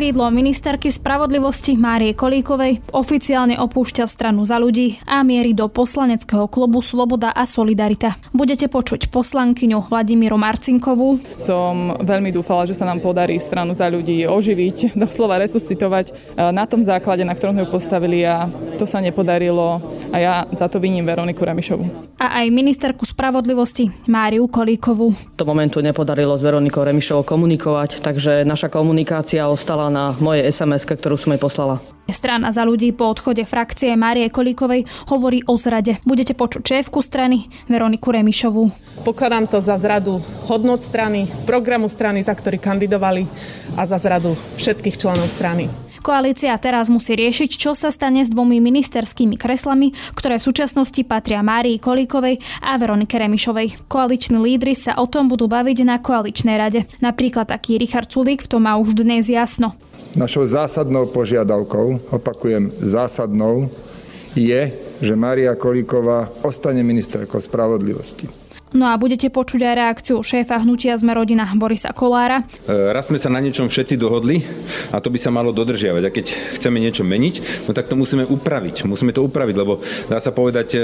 Krídlo ministerky spravodlivosti Márie Kolíkovej oficiálne opúšťa stranu za ľudí a mierí do poslaneckého klubu Sloboda a Solidarita. Budete počuť poslankyňu Vladimíru Marcinkovú. Som veľmi dúfala, že sa nám podarí stranu za ľudí oživiť, doslova resuscitovať e, na tom základe, na ktorom sme ju postavili a to sa nepodarilo a ja za to viním Veroniku Remišovu. A aj ministerku spravodlivosti Máriu Kolíkovú. To momentu nepodarilo s Veronikou Remišovou komunikovať, takže naša komunikácia ostala na moje sms ktorú som jej poslala. Strana za ľudí po odchode frakcie Márie Kolíkovej hovorí o zrade. Budete počuť šéfku strany Veroniku Remišovú. Pokladám to za zradu hodnot strany, programu strany, za ktorý kandidovali a za zradu všetkých členov strany. Koalícia teraz musí riešiť, čo sa stane s dvomi ministerskými kreslami, ktoré v súčasnosti patria Márii Kolíkovej a Veronike Remišovej. Koaliční lídry sa o tom budú baviť na koaličnej rade. Napríklad taký Richard Sulík v tom má už dnes jasno. Našou zásadnou požiadavkou, opakujem zásadnou, je, že Mária Kolíková ostane ministerkou spravodlivosti. No a budete počuť aj reakciu šéfa hnutia Sme rodina Borisa Kolára. E, raz sme sa na niečom všetci dohodli a to by sa malo dodržiavať. A keď chceme niečo meniť, no tak to musíme upraviť. Musíme to upraviť, lebo dá sa povedať, e,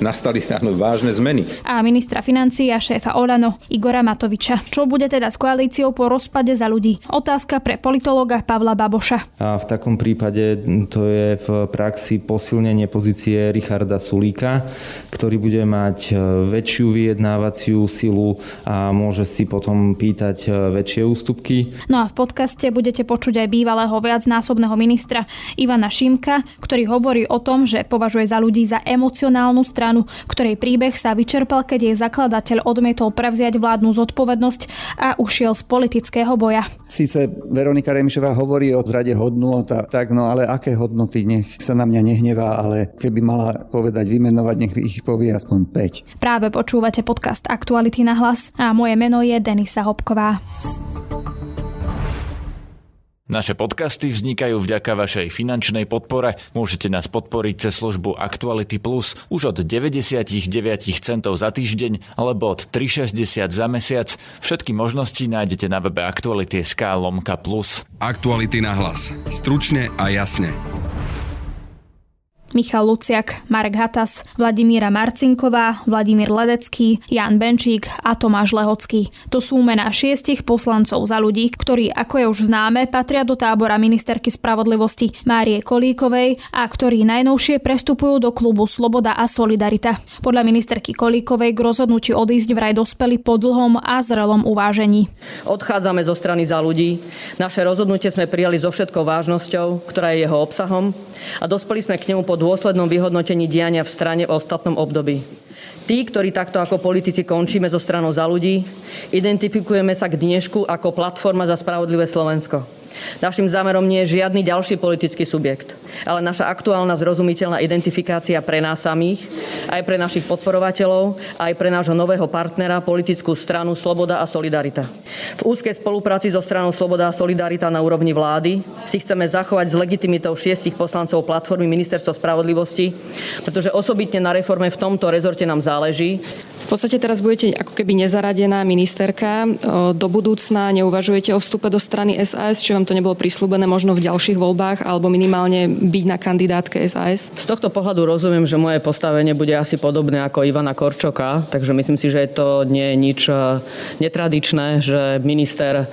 nastali áno, vážne zmeny. A ministra financií a šéfa Olano Igora Matoviča. Čo bude teda s koalíciou po rozpade za ľudí? Otázka pre politológa Pavla Baboša. A v takom prípade to je v praxi posilnenie pozície Richarda Sulíka, ktorý bude mať e, väčšiu vie vyjednávaciu silu a môže si potom pýtať e, väčšie ústupky. No a v podcaste budete počuť aj bývalého viacnásobného ministra Ivana Šimka, ktorý hovorí o tom, že považuje za ľudí za emocionálnu stranu, ktorej príbeh sa vyčerpal, keď jej zakladateľ odmietol prevziať vládnu zodpovednosť a ušiel z politického boja. Síce Veronika Remišová hovorí o zrade hodnot, tak no ale aké hodnoty, nech sa na mňa nehnevá, ale keby mala povedať, vymenovať, nech ich povie aspoň 5. Práve počúvate Počúvate podcast Aktuality na hlas a moje meno je Denisa Hopková. Naše podcasty vznikajú vďaka vašej finančnej podpore. Môžete nás podporiť cez službu Actuality Plus už od 99 centov za týždeň alebo od 3,60 za mesiac. Všetky možnosti nájdete na webe Actuality.sk lomka plus. Aktuality na hlas. Stručne a jasne. Michal Luciak, Marek Hatas, Vladimíra Marcinková, Vladimír Ledecký, Jan Benčík a Tomáš Lehocký. To sú mená šiestich poslancov za ľudí, ktorí, ako je už známe, patria do tábora ministerky spravodlivosti Márie Kolíkovej a ktorí najnovšie prestupujú do klubu Sloboda a Solidarita. Podľa ministerky Kolíkovej k rozhodnutiu odísť vraj dospeli po dlhom a zrelom uvážení. Odchádzame zo strany za ľudí. Naše rozhodnutie sme prijali so všetkou vážnosťou, ktorá je jeho obsahom a dospeli sme k nemu po dôslednom vyhodnotení diania v strane v ostatnom období. Tí, ktorí takto ako politici končíme zo stranou za ľudí, identifikujeme sa k dnešku ako platforma za spravodlivé Slovensko. Našim zámerom nie je žiadny ďalší politický subjekt, ale naša aktuálna zrozumiteľná identifikácia pre nás samých, aj pre našich podporovateľov, aj pre nášho nového partnera, politickú stranu Sloboda a Solidarita. V úzkej spolupráci so stranou Sloboda a Solidarita na úrovni vlády si chceme zachovať s legitimitou šiestich poslancov platformy Ministerstva spravodlivosti, pretože osobitne na reforme v tomto rezorte nám záleží v podstate teraz budete ako keby nezaradená ministerka. Do budúcna neuvažujete o vstupe do strany SAS, či vám to nebolo prislúbené možno v ďalších voľbách, alebo minimálne byť na kandidátke SAS? Z tohto pohľadu rozumiem, že moje postavenie bude asi podobné ako Ivana Korčoka, takže myslím si, že to nie je nič netradičné, že minister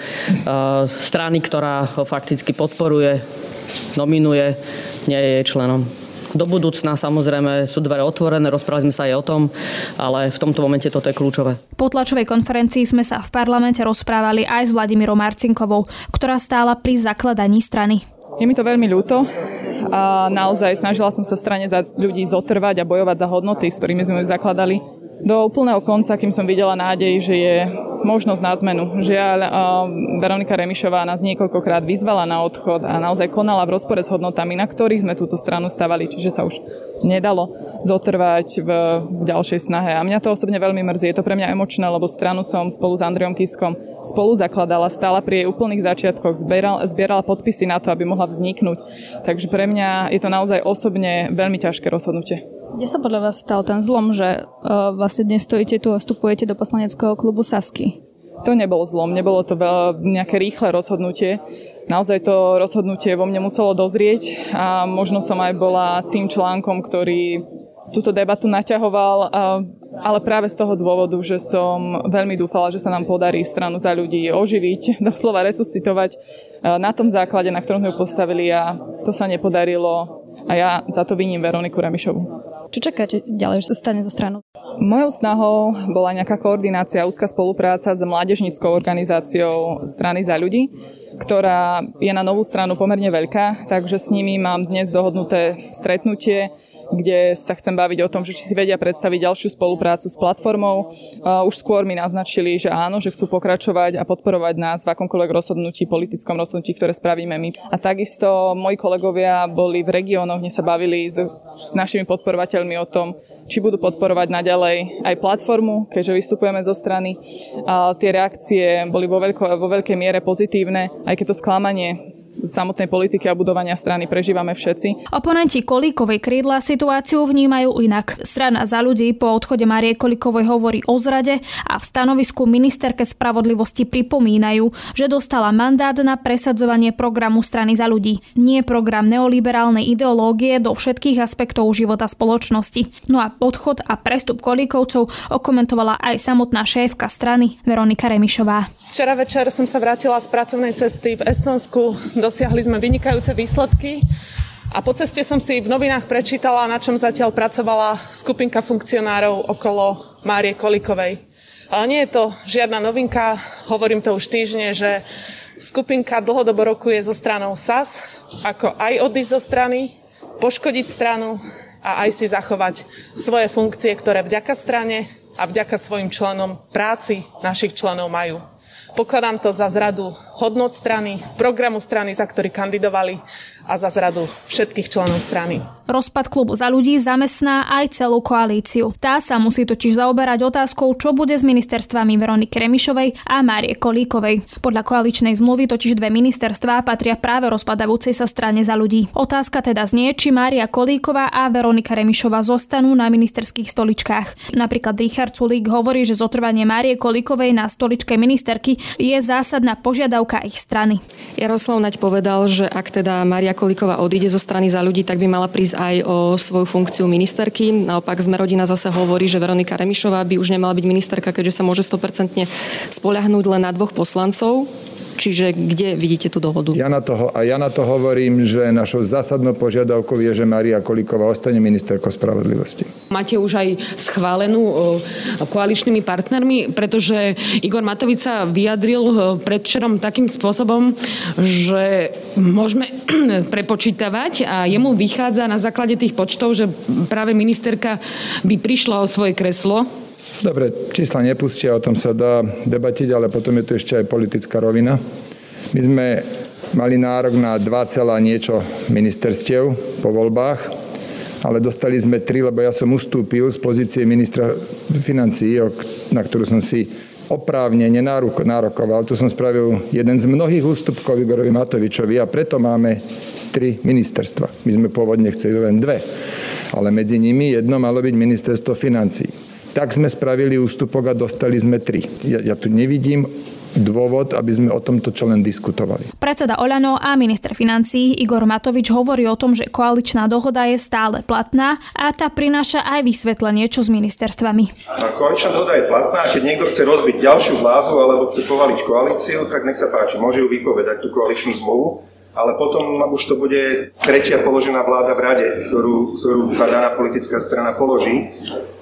strany, ktorá ho fakticky podporuje, nominuje, nie je jej členom. Do budúcna samozrejme sú dvere otvorené, rozprávali sme sa aj o tom, ale v tomto momente toto je kľúčové. Po tlačovej konferencii sme sa v parlamente rozprávali aj s Vladimírom Marcinkovou, ktorá stála pri zakladaní strany. Je mi to veľmi ľúto a naozaj snažila som sa strane za ľudí zotrvať a bojovať za hodnoty, s ktorými sme ju zakladali do úplného konca, kým som videla nádej, že je možnosť na zmenu. Žiaľ, Veronika Remišová nás niekoľkokrát vyzvala na odchod a naozaj konala v rozpore s hodnotami, na ktorých sme túto stranu stavali, čiže sa už nedalo zotrvať v, ďalšej snahe. A mňa to osobne veľmi mrzí. Je to pre mňa emočné, lebo stranu som spolu s Andreom Kiskom spolu zakladala, stála pri jej úplných začiatkoch, zbierala, zbierala podpisy na to, aby mohla vzniknúť. Takže pre mňa je to naozaj osobne veľmi ťažké rozhodnutie. Kde sa podľa vás stal ten zlom, že uh, vlastne dnes stojíte tu a vstupujete do poslaneckého klubu Sasky? To nebol zlom, nebolo to nejaké rýchle rozhodnutie. Naozaj to rozhodnutie vo mne muselo dozrieť a možno som aj bola tým článkom, ktorý túto debatu naťahoval, ale práve z toho dôvodu, že som veľmi dúfala, že sa nám podarí stranu za ľudí oživiť, doslova resuscitovať na tom základe, na ktorom ju postavili a to sa nepodarilo a ja za to viním Veroniku Remišovu. Čo čakáte ďalej, že stane zo stranu? Mojou snahou bola nejaká koordinácia, úzka spolupráca s mládežnickou organizáciou strany za ľudí, ktorá je na novú stranu pomerne veľká, takže s nimi mám dnes dohodnuté stretnutie, kde sa chcem baviť o tom, že či si vedia predstaviť ďalšiu spoluprácu s platformou. Už skôr mi naznačili, že áno, že chcú pokračovať a podporovať nás v akomkoľvek rozhodnutí, politickom rozhodnutí, ktoré spravíme my. A takisto moji kolegovia boli v regiónoch, kde sa bavili s, s našimi podporovateľmi o tom, či budú podporovať naďalej aj platformu, keďže vystupujeme zo strany. A tie reakcie boli vo, veľko, vo veľkej miere pozitívne, aj keď to sklamanie samotnej politiky a budovania strany prežívame všetci. Oponenti Kolíkovej krídla situáciu vnímajú inak. Strana za ľudí po odchode Marie Kolíkovej hovorí o zrade a v stanovisku ministerke spravodlivosti pripomínajú, že dostala mandát na presadzovanie programu strany za ľudí. Nie program neoliberálnej ideológie do všetkých aspektov života spoločnosti. No a odchod a prestup Kolíkovcov okomentovala aj samotná šéfka strany Veronika Remišová. Včera večer som sa vrátila z pracovnej cesty v Estonsku do dosiahli sme vynikajúce výsledky a po ceste som si v novinách prečítala, na čom zatiaľ pracovala skupinka funkcionárov okolo Márie Kolikovej. Ale nie je to žiadna novinka, hovorím to už týždne, že skupinka dlhodobo rokuje so stranou SAS, ako aj odísť zo strany, poškodiť stranu a aj si zachovať svoje funkcie, ktoré vďaka strane a vďaka svojim členom práci našich členov majú. Pokladám to za zradu hodnot strany, programu strany, za ktorý kandidovali a za zradu všetkých členov strany. Rozpad klubu za ľudí zamestná aj celú koalíciu. Tá sa musí totiž zaoberať otázkou, čo bude s ministerstvami Veroniky Remišovej a Márie Kolíkovej. Podľa koaličnej zmluvy totiž dve ministerstvá patria práve rozpadajúcej sa strane za ľudí. Otázka teda znie, či Mária Kolíková a Veronika Remišová zostanú na ministerských stoličkách. Napríklad Richard Sulík hovorí, že zotrvanie Márie Kolíkovej na stoličke ministerky je zásadná požiadavka ich strany. Jaroslav Naď povedal, že ak teda Mária Kolíková odíde zo strany za ľudí, tak by mala prísť aj o svoju funkciu ministerky. Naopak sme rodina zase hovorí, že Veronika Remišová by už nemala byť ministerka, keďže sa môže 100% spoľahnúť len na dvoch poslancov. Čiže kde vidíte tú dohodu? Ja na to, a ja na to hovorím, že našou zásadnou požiadavkou je, že Maria Kolíková ostane ministerkou spravodlivosti. Máte už aj schválenú koaličnými partnermi, pretože Igor Matovič sa vyjadril predčerom takým spôsobom, že môžeme prepočítavať a jemu vychádza na základe tých počtov, že práve ministerka by prišla o svoje kreslo Dobre, čísla nepustia, o tom sa dá debatiť, ale potom je tu ešte aj politická rovina. My sme mali nárok na 2, niečo ministerstiev po voľbách, ale dostali sme 3, lebo ja som ustúpil z pozície ministra financií, na ktorú som si oprávne nárokoval. Tu som spravil jeden z mnohých ústupkov Igorovi Matovičovi a preto máme tri ministerstva. My sme pôvodne chceli len dve, ale medzi nimi jedno malo byť ministerstvo financií. Tak sme spravili ústupok a dostali sme tri. Ja, ja tu nevidím dôvod, aby sme o tomto čo len diskutovali. Predseda Oľano a minister financí Igor Matovič hovorí o tom, že koaličná dohoda je stále platná a tá prináša aj vysvetlenie, čo s ministerstvami. A koaličná dohoda je platná keď niekto chce rozbiť ďalšiu vládu alebo chce povaliť koalíciu, tak nech sa páči, môže ju vypovedať tú koaličnú zmluvu ale potom už to bude tretia položená vláda v rade, ktorú, ktorú tá daná politická strana položí.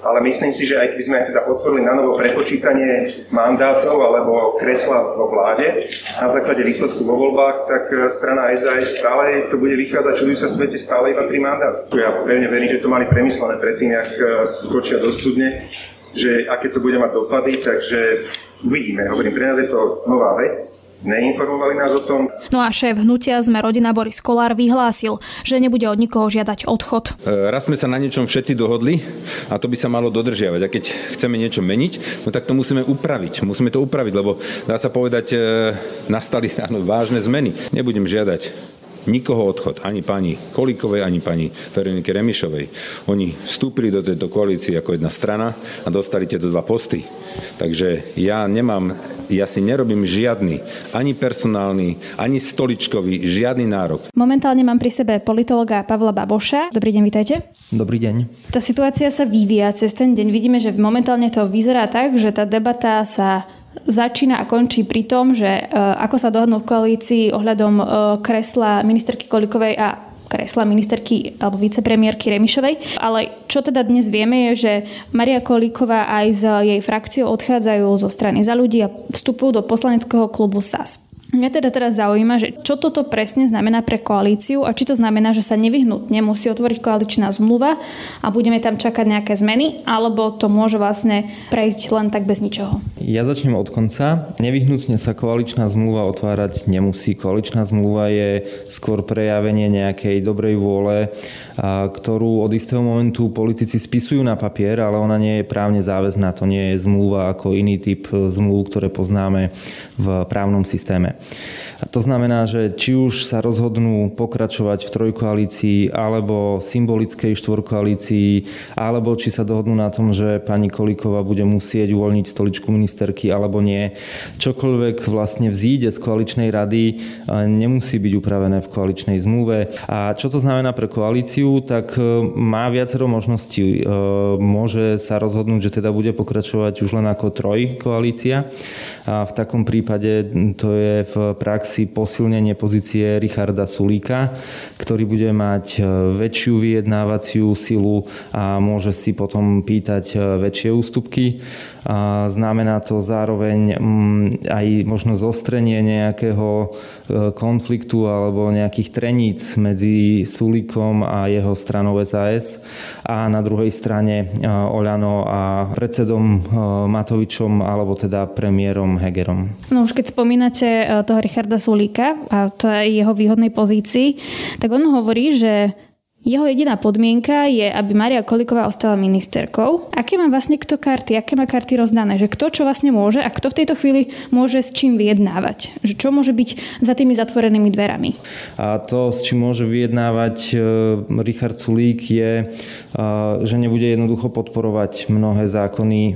Ale myslím si, že aj keby sme teda otvorili na novo prepočítanie mandátov alebo kresla vo vláde na základe výsledku vo voľbách, tak strana SAS stále to bude vychádzať, čo sa svete stále iba pri mandát. Ja pevne verím, že to mali premyslené predtým, ak skočia do studne, že aké to bude mať dopady, takže uvidíme. Hovorím, pre nás je to nová vec, Neinformovali nás o tom. No a šéf hnutia sme rodina Boris Kolár vyhlásil, že nebude od nikoho žiadať odchod. E, raz sme sa na niečom všetci dohodli a to by sa malo dodržiavať. A keď chceme niečo meniť, no tak to musíme upraviť. Musíme to upraviť, lebo dá sa povedať, e, nastali áno, vážne zmeny. Nebudem žiadať nikoho odchod, ani pani Kolíkovej, ani pani Veronike Remišovej. Oni vstúpili do tejto koalície ako jedna strana a dostali tieto dva posty. Takže ja nemám ja si nerobím žiadny, ani personálny, ani stoličkový, žiadny nárok. Momentálne mám pri sebe politologa Pavla Baboša. Dobrý deň, vítajte. Dobrý deň. Tá situácia sa vyvíja cez ten deň. Vidíme, že momentálne to vyzerá tak, že tá debata sa začína a končí pri tom, že e, ako sa dohodnú v koalícii ohľadom e, kresla ministerky Kolikovej a kresla ministerky alebo vicepremiérky Remišovej. Ale čo teda dnes vieme je, že Maria Kolíková aj s jej frakciou odchádzajú zo strany za ľudí a vstupujú do poslaneckého klubu SAS. Mňa teda teraz zaujíma, že čo toto presne znamená pre koalíciu a či to znamená, že sa nevyhnutne musí otvoriť koaličná zmluva a budeme tam čakať nejaké zmeny, alebo to môže vlastne prejsť len tak bez ničoho. Ja začnem od konca. Nevyhnutne sa koaličná zmluva otvárať nemusí. Koaličná zmluva je skôr prejavenie nejakej dobrej vôle, ktorú od istého momentu politici spisujú na papier, ale ona nie je právne záväzná. To nie je zmluva ako iný typ zmluv, ktoré poznáme v právnom systéme. To znamená, že či už sa rozhodnú pokračovať v trojkoalícii alebo symbolickej štvorkoalícii, alebo či sa dohodnú na tom, že pani Kolíková bude musieť uvoľniť stoličku ministerky alebo nie. Čokoľvek vlastne vzíde z koaličnej rady, nemusí byť upravené v koaličnej zmluve. A čo to znamená pre koalíciu, tak e, má viacero možností. E, môže sa rozhodnúť, že teda bude pokračovať už len ako troj koalícia. A v takom prípade to je v praxi posilnenie pozície Richarda Sulíka, ktorý bude mať e, väčšiu vyjednávaciu silu a môže si potom pýtať e, väčšie ústupky. A znamená to zároveň mm, aj možno zostrenie nejakého e, konfliktu alebo nejakých treníc medzi Sulíkom a jeho stranou SAS a na druhej strane Oľano a predsedom Matovičom alebo teda premiérom Hegerom. No už keď spomínate toho Richarda Sulíka a to je jeho výhodnej pozícii, tak on hovorí, že jeho jediná podmienka je, aby Maria Koliková ostala ministerkou. Aké má vlastne kto karty, aké má karty rozdané, že kto čo vlastne môže a kto v tejto chvíli môže s čím vyjednávať. Že čo môže byť za tými zatvorenými dverami. A to, s čím môže vyjednávať e, Richard Sulík je, e, že nebude jednoducho podporovať mnohé zákony e,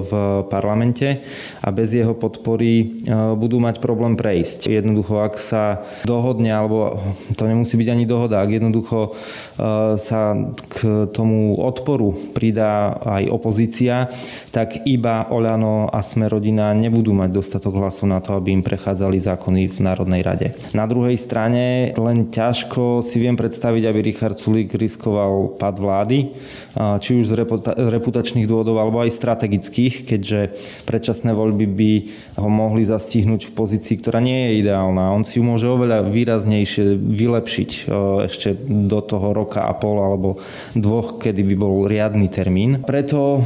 v parlamente a bez jeho podpory budú mať problém prejsť. Jednoducho, ak sa dohodne, alebo to nemusí byť ani dohoda, ak jednoducho sa k tomu odporu pridá aj opozícia, tak iba Oľano a Smerodina nebudú mať dostatok hlasu na to, aby im prechádzali zákony v Národnej rade. Na druhej strane len ťažko si viem predstaviť, aby Richard Sulík riskoval pad vlády, eh, či už z reputačných dôvodov, alebo aj strategických, keďže predčasné voľby by ho mohli zastihnúť v pozícii, ktorá nie je ideálna. On si ju môže oveľa výraznejšie vylepšiť eh, ešte do toho roka a pol alebo dvoch, kedy by bol riadny termín. Preto e,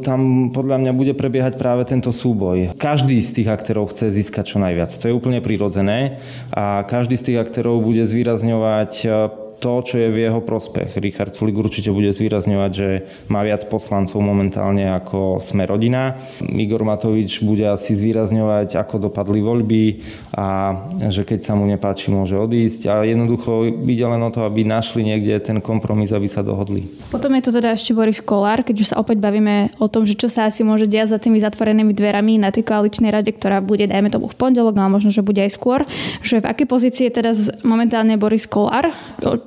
tam podľa mňa bude prebiehať práve tento súboj. Každý z tých aktérov chce získať čo najviac. To je úplne prirodzené a každý z tých aktérov bude zvýrazňovať e, to, čo je v jeho prospech. Richard Sulik určite bude zvýrazňovať, že má viac poslancov momentálne ako sme rodina. Igor Matovič bude asi zvýrazňovať, ako dopadli voľby a že keď sa mu nepáči, môže odísť. A jednoducho ide len o to, aby našli niekde ten kompromis, aby sa dohodli. Potom je to teda ešte Boris Kolár, keď už sa opäť bavíme o tom, že čo sa asi môže diať za tými zatvorenými dverami na tej koaličnej rade, ktorá bude, dajme tomu, v pondelok, ale možno, že bude aj skôr. Že v akej pozícii je teraz momentálne Boris Kolár?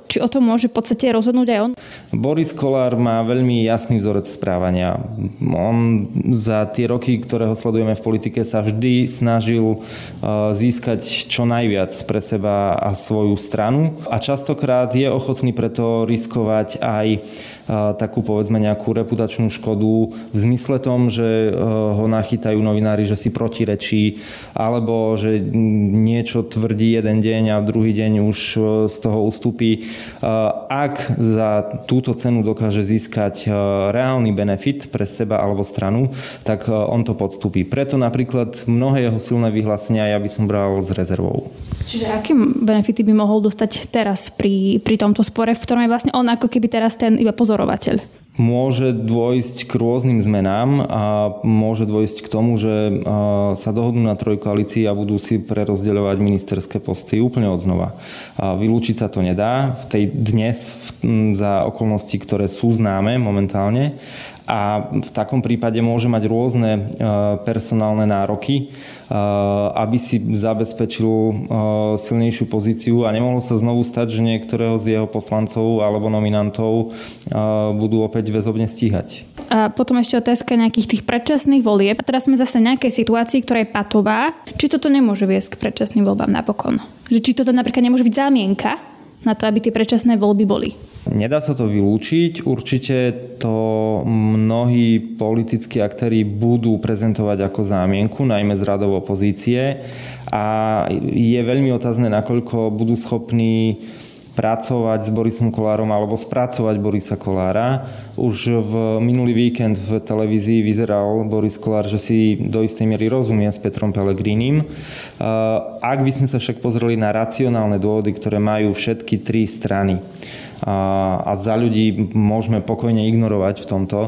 Či o tom môže v podstate rozhodnúť aj on? Boris Kolár má veľmi jasný vzorec správania. On za tie roky, ktoré ho sledujeme v politike, sa vždy snažil e, získať čo najviac pre seba a svoju stranu a častokrát je ochotný preto riskovať aj takú povedzme nejakú reputačnú škodu v zmysle tom, že e, ho nachytajú novinári, že si protirečí, alebo že niečo tvrdí jeden deň a druhý deň už e, z toho ustúpi. E, ak za túto cenu dokáže získať reálny benefit pre seba alebo stranu, tak on to podstúpi. Preto napríklad mnohé jeho silné vyhlásenia ja by som bral s rezervou. Čiže aké benefity by mohol dostať teraz pri, pri tomto spore, v ktorom je vlastne on ako keby teraz ten iba pozor pozorovateľ? Môže dôjsť k rôznym zmenám a môže dôjsť k tomu, že sa dohodnú na trojkoalícii a budú si prerozdeľovať ministerské posty úplne od znova. Vylúčiť sa to nedá v tej dnes za okolnosti, ktoré sú známe momentálne, a v takom prípade môže mať rôzne e, personálne nároky, e, aby si zabezpečil e, silnejšiu pozíciu a nemohlo sa znovu stať, že niektorého z jeho poslancov alebo nominantov budú opäť väzobne stíhať. A potom ešte otázka nejakých tých predčasných volieb. A teraz sme zase v nejakej situácii, ktorá je patová. Či toto nemôže viesť k predčasným voľbám napokon? Že či toto napríklad nemôže byť zámienka na to, aby tie predčasné voľby boli? Nedá sa to vylúčiť. Určite to mnohí politickí aktéry budú prezentovať ako zámienku, najmä z radov opozície. A je veľmi otázne, nakoľko budú schopní pracovať s Borisom Kolárom alebo spracovať Borisa Kolára. Už v minulý víkend v televízii vyzeral Boris Kolár, že si do istej miery rozumie s Petrom Pelegrínim. Ak by sme sa však pozreli na racionálne dôvody, ktoré majú všetky tri strany, a za ľudí môžeme pokojne ignorovať v tomto,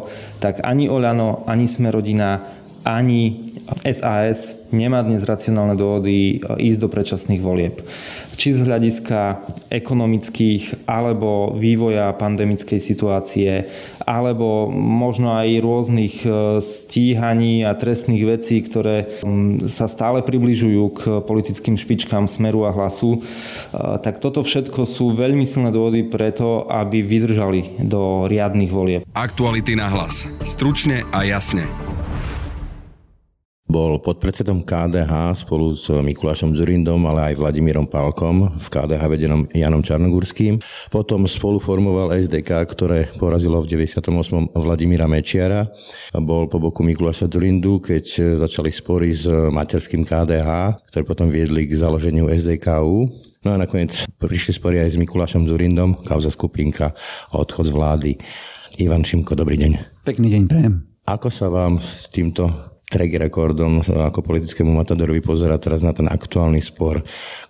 tak ani Oľano, ani Sme rodina, ani SAS nemá dnes racionálne dôvody ísť do predčasných volieb či z hľadiska ekonomických alebo vývoja pandemickej situácie, alebo možno aj rôznych e, stíhaní a trestných vecí, ktoré sa stále približujú k politickým špičkám smeru a hlasu, e, tak toto všetko sú veľmi silné dôvody preto, aby vydržali do riadnych volieb. Aktuality na hlas. Stručne a jasne bol podpredsedom KDH spolu s Mikulášom Zurindom, ale aj Vladimírom Pálkom v KDH vedenom Janom Čarnogurským. Potom spolu formoval SDK, ktoré porazilo v 98. Vladimíra Mečiara. Bol po boku Mikuláša Zurindu, keď začali spory s materským KDH, ktoré potom viedli k založeniu SDKU. No a nakoniec prišli spory aj s Mikulášom Zurindom, kauza skupinka a odchod z vlády. Ivan Šimko, dobrý deň. Pekný deň, prejem. Ako sa vám s týmto track rekordom ako politickému matadorovi pozera teraz na ten aktuálny spor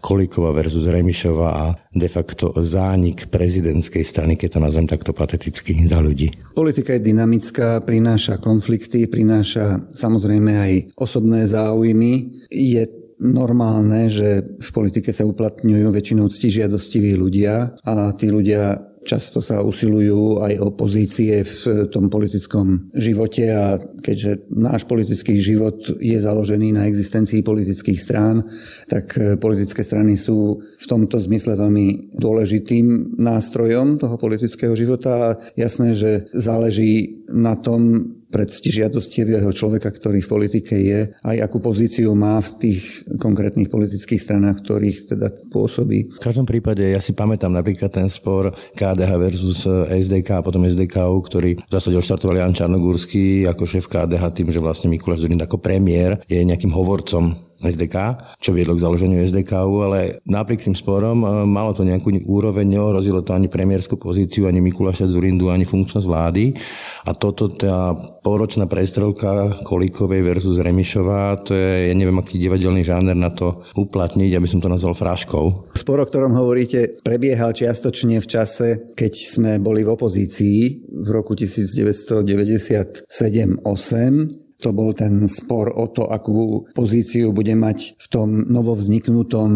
Kolíková versus Remišova a de facto zánik prezidentskej strany, keď to nazvem takto pateticky, za ľudí. Politika je dynamická, prináša konflikty, prináša samozrejme aj osobné záujmy. Je normálne, že v politike sa uplatňujú väčšinou ctižiadostiví ľudia a tí ľudia Často sa usilujú aj o pozície v tom politickom živote a keďže náš politický život je založený na existencii politických strán, tak politické strany sú v tomto zmysle veľmi dôležitým nástrojom toho politického života a jasné, že záleží na tom, predstižiadostivého človeka, ktorý v politike je, aj akú pozíciu má v tých konkrétnych politických stranách, ktorých teda pôsobí. V každom prípade ja si pamätám napríklad ten spor KDH versus SDK a potom SDKU, ktorý v zásade oštartoval Jan Čarnogórsky ako šéf KDH tým, že vlastne Mikuláš Zurinda ako premiér je nejakým hovorcom SDK, čo viedlo k založeniu SDKU, ale napriek tým sporom e, malo to nejakú úroveň, neohrozilo to ani premiérskú pozíciu, ani Mikuláša Zurindu, ani funkčnosť vlády. A toto, tá poročná prestrelka Kolíkovej versus Remišová, to je, ja neviem, aký divadelný žáner na to uplatniť, aby som to nazval fráškou. Spor, o ktorom hovoríte, prebiehal čiastočne v čase, keď sme boli v opozícii v roku 1997-8 to bol ten spor o to, akú pozíciu bude mať v tom novovzniknutom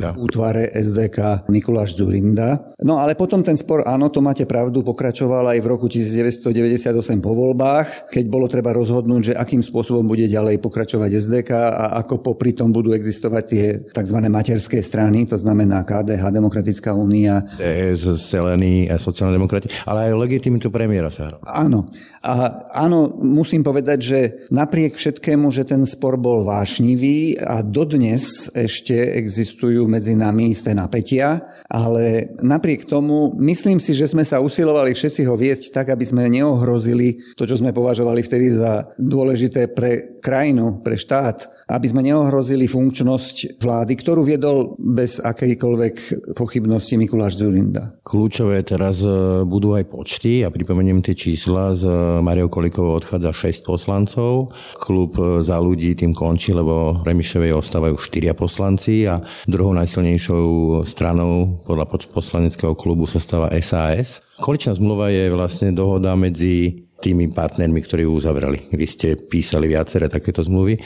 ja. útvare SDK Mikuláš Zurinda. No ale potom ten spor, áno, to máte pravdu, pokračoval aj v roku 1998 po voľbách, keď bolo treba rozhodnúť, že akým spôsobom bude ďalej pokračovať SDK a ako popri tom budú existovať tie tzv. materské strany, to znamená KDH, Demokratická únia. DS, Zelený a sociálne demokrati, ale aj legitimitu premiéra sa hral. Áno. A áno, musím povedať, že napriek všetkému, že ten spor bol vášnivý a dodnes ešte existujú existujú medzi nami isté napätia, ale napriek tomu myslím si, že sme sa usilovali všetci ho viesť tak, aby sme neohrozili to, čo sme považovali vtedy za dôležité pre krajinu, pre štát, aby sme neohrozili funkčnosť vlády, ktorú viedol bez akejkoľvek pochybnosti Mikuláš Zurinda. Kľúčové teraz e, budú aj počty a pripomeniem tie čísla. Z Mariou Kolikovou odchádza 6 poslancov. Klub e, za ľudí tým končí, lebo Remišovej ostávajú 4 poslanci a druhou najsilnejšou stranou podľa poslaneckého klubu sa stáva SAS. Koaličná zmluva je vlastne dohoda medzi tými partnermi, ktorí ju uzavreli. Vy ste písali viaceré takéto zmluvy.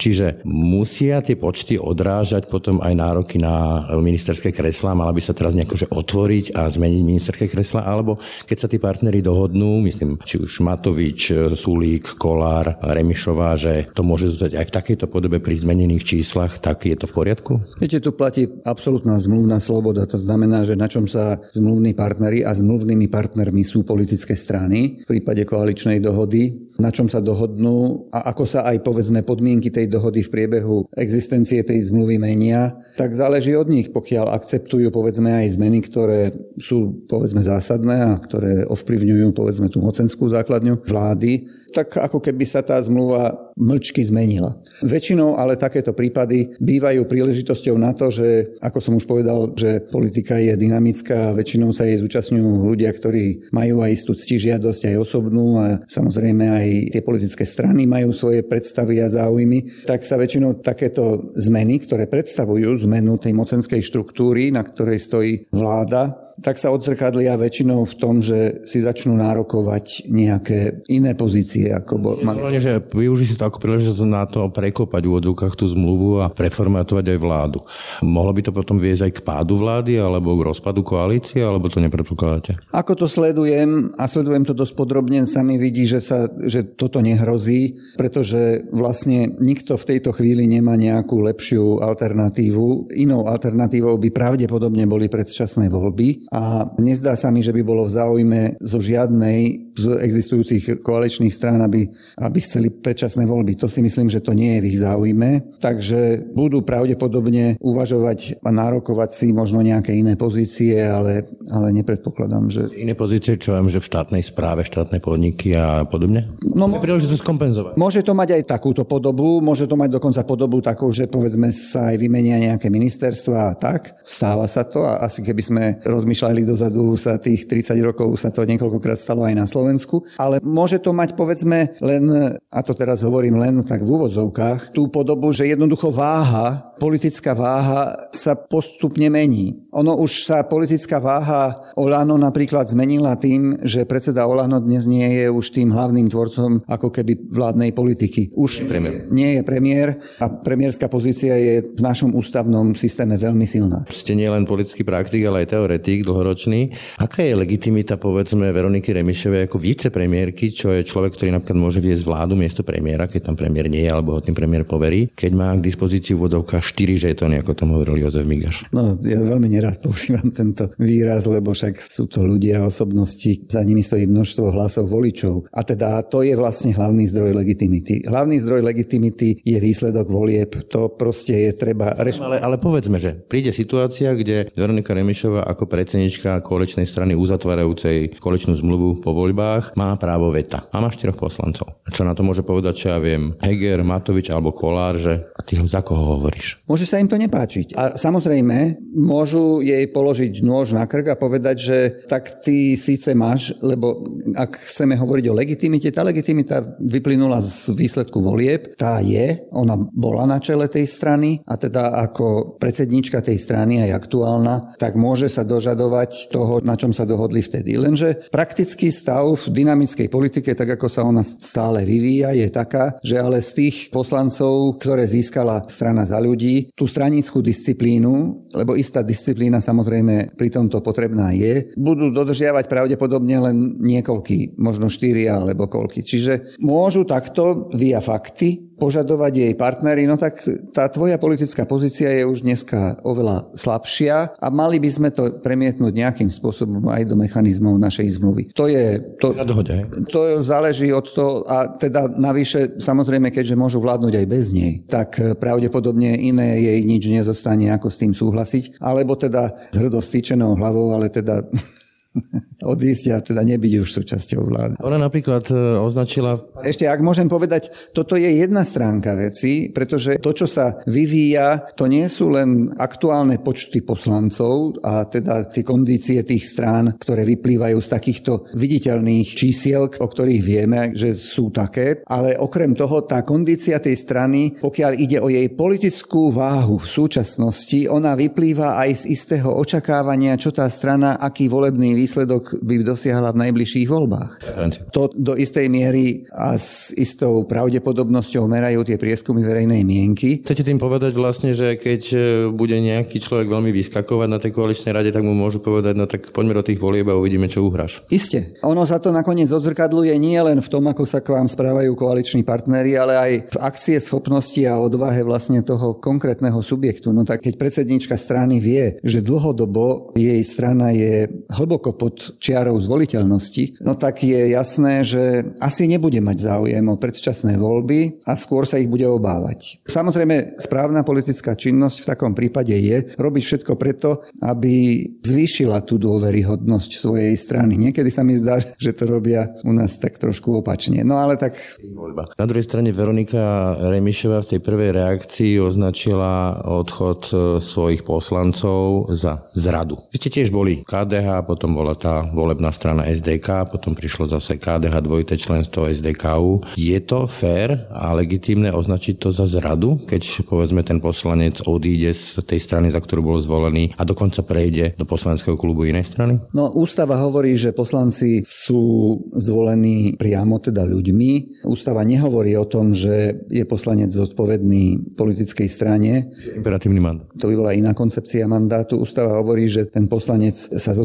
Čiže musia tie počty odrážať potom aj nároky na ministerské kreslá, mala by sa teraz nejako otvoriť a zmeniť ministerské kreslá, alebo keď sa tí partnery dohodnú, myslím, či už Matovič, Sulík, Kolár, Remišová, že to môže zostať aj v takejto podobe pri zmenených číslach, tak je to v poriadku? Viete, tu platí absolútna zmluvná sloboda. To znamená, že na čom sa zmluvní partnery a zmluvnými partnermi sú politické strany. V prípade koaličnej dohody na čom sa dohodnú a ako sa aj povedzme podmienky tej dohody v priebehu existencie tej zmluvy menia, tak záleží od nich, pokiaľ akceptujú povedzme aj zmeny, ktoré sú povedzme zásadné a ktoré ovplyvňujú povedzme tú mocenskú základňu vlády, tak ako keby sa tá zmluva mlčky zmenila. Väčšinou ale takéto prípady bývajú príležitosťou na to, že ako som už povedal, že politika je dynamická a väčšinou sa jej zúčastňujú ľudia, ktorí majú aj istú ctižiadosť aj osobnú a samozrejme aj tie politické strany majú svoje predstavy a záujmy, tak sa väčšinou takéto zmeny, ktoré predstavujú zmenu tej mocenskej štruktúry, na ktorej stojí vláda, tak sa odzrkadlia väčšinou v tom, že si začnú nárokovať nejaké iné pozície. Ako bol, mali. že využí si to ako príležitosť na to prekopať v odvukách tú zmluvu a preformátovať aj vládu. Mohlo by to potom viesť aj k pádu vlády alebo k rozpadu koalície, alebo to nepredpokladáte? Ako to sledujem a sledujem to dosť podrobne, sami vidí, že, sa, že toto nehrozí, pretože vlastne nikto v tejto chvíli nemá nejakú lepšiu alternatívu. Inou alternatívou by pravdepodobne boli predčasné voľby a nezdá sa mi, že by bolo v záujme zo žiadnej z existujúcich koaličných strán, aby, aby chceli predčasné voľby. To si myslím, že to nie je v ich záujme. Takže budú pravdepodobne uvažovať a nárokovať si možno nejaké iné pozície, ale, ale nepredpokladám, že... Iné pozície, čo viem, že v štátnej správe, štátne podniky a podobne? No, príležitosť skompenzovať. Môže to mať aj takúto podobu, môže to mať dokonca podobu takú, že povedzme sa aj vymenia nejaké ministerstva a tak. Stáva sa to a asi keby sme rozmýšľali rozmýšľali dozadu, sa tých 30 rokov sa to niekoľkokrát stalo aj na Slovensku. Ale môže to mať povedzme len, a to teraz hovorím len tak v úvodzovkách, tú podobu, že jednoducho váha, politická váha sa postupne mení. Ono už sa politická váha Olano napríklad zmenila tým, že predseda Olano dnes nie je už tým hlavným tvorcom ako keby vládnej politiky. Už premiér. nie je premiér a premiérska pozícia je v našom ústavnom systéme veľmi silná. Ste nie len politický praktik, ale aj teoretik dlhoročný. Aká je legitimita, povedzme, Veroniky Remišovej ako vicepremiérky, čo je človek, ktorý napríklad môže viesť vládu miesto premiéra, keď tam premiér nie je, alebo ho tým premiér poverí, keď má k dispozícii vodovka 4 žetóny, ako tam hovoril Jozef Migaš? No, ja veľmi nerád používam tento výraz, lebo však sú to ľudia, osobnosti, za nimi stojí množstvo hlasov voličov. A teda to je vlastne hlavný zdroj legitimity. Hlavný zdroj legitimity je výsledok volieb. To proste je treba reš... ale, ale povedzme, že príde situácia, kde Veronika Remišová ako predsedníčka predsednička koaličnej strany uzatvárajúcej koaličnú zmluvu po voľbách má právo veta a má štyroch poslancov. Čo na to môže povedať, čo ja viem, Heger, Matovič alebo Kolár, že ty za koho hovoríš? Môže sa im to nepáčiť. A samozrejme, môžu jej položiť nôž na krk a povedať, že tak ty síce máš, lebo ak chceme hovoriť o legitimite, tá legitimita vyplynula z výsledku volieb, tá je, ona bola na čele tej strany a teda ako predsednička tej strany aj aktuálna, tak môže sa dožadovať sledovať toho, na čom sa dohodli vtedy. Lenže praktický stav v dynamickej politike, tak ako sa ona stále vyvíja, je taká, že ale z tých poslancov, ktoré získala strana za ľudí, tú stranickú disciplínu, lebo istá disciplína samozrejme pri tomto potrebná je, budú dodržiavať pravdepodobne len niekoľky, možno štyria alebo koľky. Čiže môžu takto via fakty požadovať jej partnery, no tak tá tvoja politická pozícia je už dneska oveľa slabšia a mali by sme to premietnúť nejakým spôsobom aj do mechanizmov našej zmluvy. To je... To, to záleží od toho a teda navyše, samozrejme, keďže môžu vládnuť aj bez nej, tak pravdepodobne iné jej nič nezostane, ako s tým súhlasiť, alebo teda s hrdou hlavou, ale teda odísť a teda nebyť už súčasťou vlády. Ona napríklad e, označila... Ešte ak môžem povedať, toto je jedna stránka veci, pretože to, čo sa vyvíja, to nie sú len aktuálne počty poslancov a teda tie kondície tých strán, ktoré vyplývajú z takýchto viditeľných čísiel, o ktorých vieme, že sú také, ale okrem toho tá kondícia tej strany, pokiaľ ide o jej politickú váhu v súčasnosti, ona vyplýva aj z istého očakávania, čo tá strana, aký volebný výsledok by dosiahla v najbližších voľbách. To do istej miery a s istou pravdepodobnosťou merajú tie prieskumy verejnej mienky. Chcete tým povedať vlastne, že keď e, bude nejaký človek veľmi vyskakovať na tej koaličnej rade, tak mu môžu povedať, no tak poďme do tých volieb a uvidíme, čo uhráš. Isté. Ono sa to nakoniec odzrkadluje nie len v tom, ako sa k vám správajú koaliční partnery, ale aj v akcie schopnosti a odvahe vlastne toho konkrétneho subjektu. No tak keď predsednička strany vie, že dlhodobo jej strana je hlboko pod čiarou zvoliteľnosti, no tak je jasné, že asi nebude mať záujem o predčasné voľby a skôr sa ich bude obávať. Samozrejme, správna politická činnosť v takom prípade je robiť všetko preto, aby zvýšila tú dôveryhodnosť svojej strany. Niekedy sa mi zdá, že to robia u nás tak trošku opačne. No ale tak... Na druhej strane Veronika Remišová v tej prvej reakcii označila odchod e, svojich poslancov za zradu. Vy ste tiež boli KDH, potom bola tá volebná strana SDK, potom prišlo zase KDH dvojité členstvo SDKU. Je to fér a legitímne označiť to za zradu, keď povedzme ten poslanec odíde z tej strany, za ktorú bol zvolený a dokonca prejde do poslaneckého klubu inej strany? No ústava hovorí, že poslanci sú zvolení priamo teda ľuďmi. Ústava nehovorí o tom, že je poslanec zodpovedný politickej strane. Imperatívny mandát. To by bola iná koncepcia mandátu. Ústava hovorí, že ten poslanec sa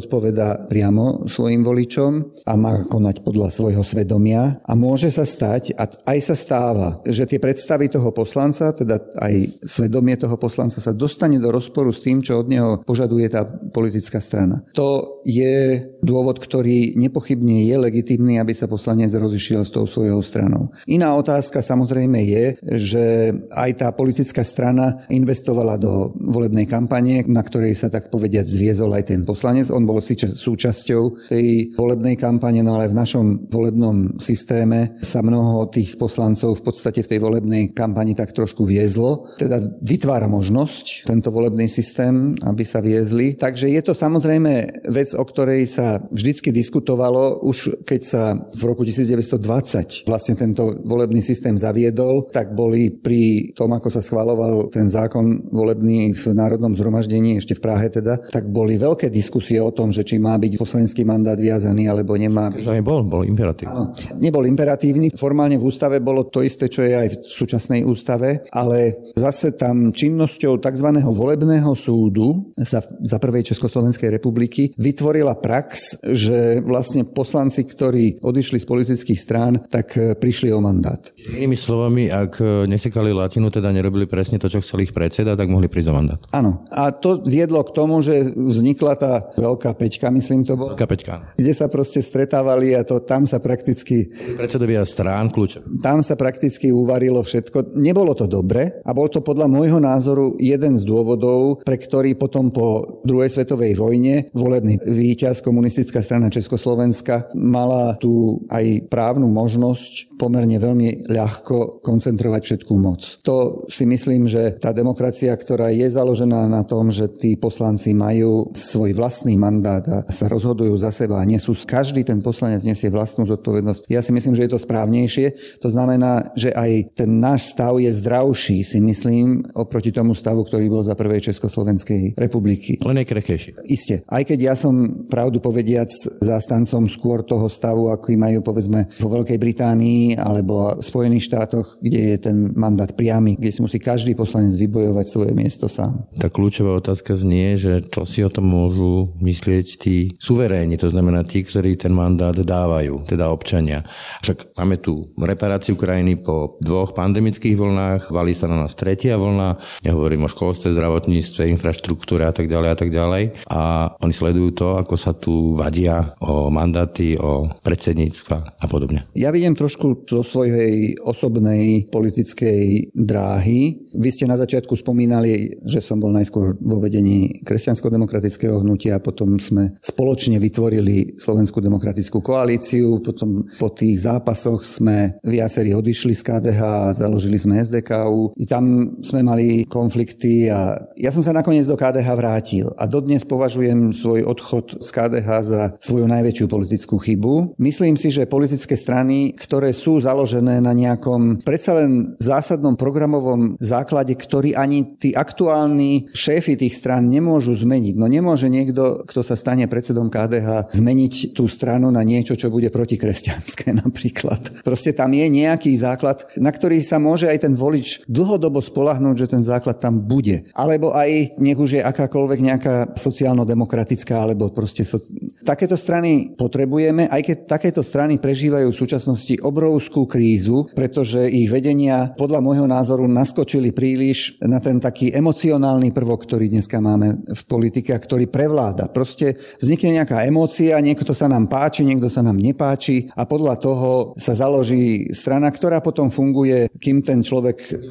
priamo svojim voličom a má konať podľa svojho svedomia a môže sa stať, a aj sa stáva, že tie predstavy toho poslanca, teda aj svedomie toho poslanca sa dostane do rozporu s tým, čo od neho požaduje tá politická strana. To je dôvod, ktorý nepochybne je legitimný, aby sa poslanec rozišiel s tou svojou stranou. Iná otázka samozrejme je, že aj tá politická strana investovala do volebnej kampane, na ktorej sa tak povediať zviezol aj ten poslanec. On bol síce súčasťou tej volebnej kampane, no ale v našom volebnom systéme sa mnoho tých poslancov v podstate v tej volebnej kampani tak trošku viezlo. Teda vytvára možnosť tento volebný systém, aby sa viezli. Takže je to samozrejme vec, o ktorej sa vždycky diskutovalo, už keď sa v roku 1920 vlastne tento volebný systém zaviedol, tak boli pri tom, ako sa schvaloval ten zákon volebný v Národnom zhromaždení, ešte v Prahe teda, tak boli veľké diskusie o tom, že či má byť poslanecký mandát viazaný alebo nemá byť. To bol, bol imperatívny. Áno, nebol imperatívny. Formálne v ústave bolo to isté, čo je aj v súčasnej ústave, ale zase tam činnosťou tzv. volebného súdu sa za prvej Československej republiky vytvorila prax, že vlastne poslanci, ktorí odišli z politických strán, tak e, prišli o mandát. Inými slovami, ak e, nesekali latinu, teda nerobili presne to, čo chceli ich predseda, tak mohli prísť o mandát. Áno. A to viedlo k tomu, že vznikla tá veľká peťka, myslím to bolo. Veľká peťka. Kde sa proste stretávali a to tam sa prakticky... Predsedovia strán kľúče. Tam sa prakticky uvarilo všetko. Nebolo to dobre a bol to podľa môjho názoru jeden z dôvodov, pre ktorý potom po druhej svetovej vojne volebný víťaz komunistická strana Československa mala tu aj právnu možnosť pomerne veľmi ľahko koncentrovať všetkú moc. To si myslím, že tá demokracia, ktorá je založená na tom, že tí poslanci majú svoj vlastný mandát a sa rozhodujú za seba a nesú, každý ten poslanec nesie vlastnú zodpovednosť. Ja si myslím, že je to správnejšie. To znamená, že aj ten náš stav je zdravší, si myslím, oproti tomu stavu, ktorý bol za prvej Československej republiky. Len je krehkejší. Isté. Aj keď ja som pravdu povediac zástancom skôr toho stavu, aký majú povedzme vo Veľkej Británii alebo v Spojených štátoch, kde je ten mandát priamy, kde si musí každý poslanec vybojovať svoje miesto sám. Tá kľúčová otázka znie, že čo si o tom môžu myslieť tí suveréni, to znamená tí, ktorí ten mandát dávajú, teda občania. Však máme tu reparáciu krajiny po dvoch pandemických vlnách, valí sa na nás tretia vlna, nehovorím o školstve, zdravotníctve, infraštruktúre a tak ďalej a tak ďalej. A oni sledujú to, ako sa tu vadia o mandáty, o predsedníctva a podobne. Ja vidím trošku zo svojej osobnej politickej dráhy. Vy ste na začiatku spomínali, že som bol najskôr vo vedení kresťansko-demokratického hnutia, potom sme spoločne vytvorili Slovenskú demokratickú koalíciu, potom po tých zápasoch sme viacerí odišli z KDH a založili sme SDKU. I tam sme mali konflikty a ja som sa nakoniec do KDH vrátil a dodnes považujem svoj odchod z KDH za svoju najväčšiu politickú chybu. Myslím si, že politické strany, ktoré sú založené na nejakom predsa len zásadnom programovom základe, ktorý ani tí aktuálni šéfy tých strán nemôžu zmeniť. No nemôže niekto, kto sa stane predsedom predsedom KDH, zmeniť tú stranu na niečo, čo bude protikresťanské napríklad. Proste tam je nejaký základ, na ktorý sa môže aj ten volič dlhodobo spolahnúť, že ten základ tam bude. Alebo aj nech už je akákoľvek nejaká sociálno-demokratická, alebo proste... So... Takéto strany potrebujeme, aj keď takéto strany prežívajú v súčasnosti obrovskú krízu, pretože ich vedenia podľa môjho názoru naskočili príliš na ten taký emocionálny prvok, ktorý dneska máme v politike a ktorý prevláda. Proste vznikne nejaká emócia, niekto sa nám páči, niekto sa nám nepáči a podľa toho sa založí strana, ktorá potom funguje, kým ten človek,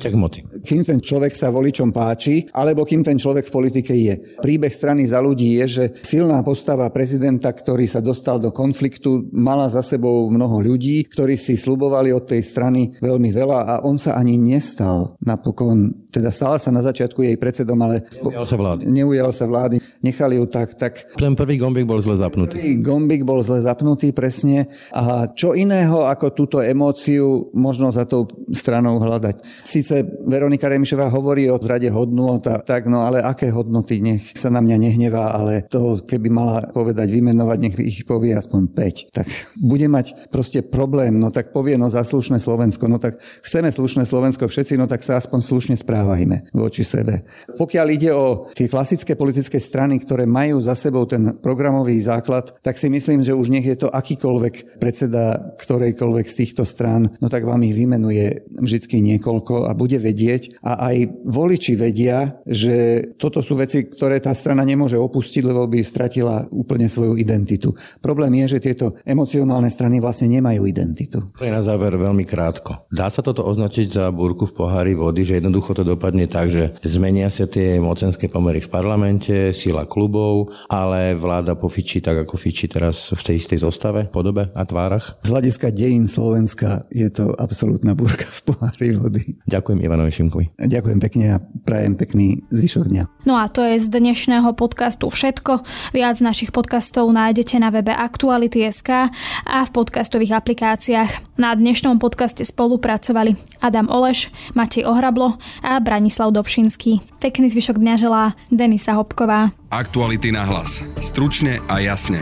kým ten človek sa voličom páči, alebo kým ten človek v politike je. Príbeh strany za ľudí je, že silná postava prezidenta, ktorý sa dostal do konfliktu, mala za sebou mnoho ľudí, ktorí si slubovali od tej strany veľmi veľa a on sa ani nestal napokon. Teda stala sa na začiatku jej predsedom, ale neujal sa vlády. Neujal sa vlády, nechali ju tak. tak ten prvý gombík bol zle zapnutý. Prvý gombík bol zle zapnutý, presne. A čo iného ako túto emóciu možno za tou stranou hľadať. Sice Veronika Remišová hovorí o zrade hodnot a tak, no ale aké hodnoty, nech sa na mňa nehnevá, ale to, keby mala povedať, vymenovať, nech ich povie aspoň 5. Tak bude mať proste problém, no tak povie, no za slušné Slovensko, no tak chceme slušné Slovensko všetci, no tak sa aspoň slušne správajme voči sebe. Pokiaľ ide o tie klasické politické strany, ktoré majú za sebou ten programový základ, tak si myslím, že už nech je to akýkoľvek predseda ktorejkoľvek z týchto strán, no tak vám ich vymenuje vždy niekoľko a bude vedieť a aj voliči vedia, že toto sú veci, ktoré tá strana nemôže opustiť, lebo by stratila úplne svoju identitu. Problém je, že tieto emocionálne strany vlastne nemajú identitu. Na záver veľmi krátko. Dá sa toto označiť za búrku v pohári vody, že jednoducho to dopadne tak, že zmenia sa tie mocenské pomery v parlamente, sila klubov, ale vláda pofičí tak, ako fičí teraz v tej istej zostave, podobe a tvárach? Z hľadiska dejín Slovenska je to absolútna búrka v pohári vody. Ďakujem Ivanovi Šimkovi. Ďakujem pekne a prajem pekný zvyšok dňa. No a to je z dnešného podcastu všetko. Viac našich podcastov nájdete na webe Aktuality.sk a v podcastových aplikáciách. Na dnešnom podcaste spolupracovali Adam Oleš, Matej Ohrablo a Branislav Dobšinský. Pekný zvyšok dňa želá Denisa Hopková. Aktuality na hlas. Stručne a jasne.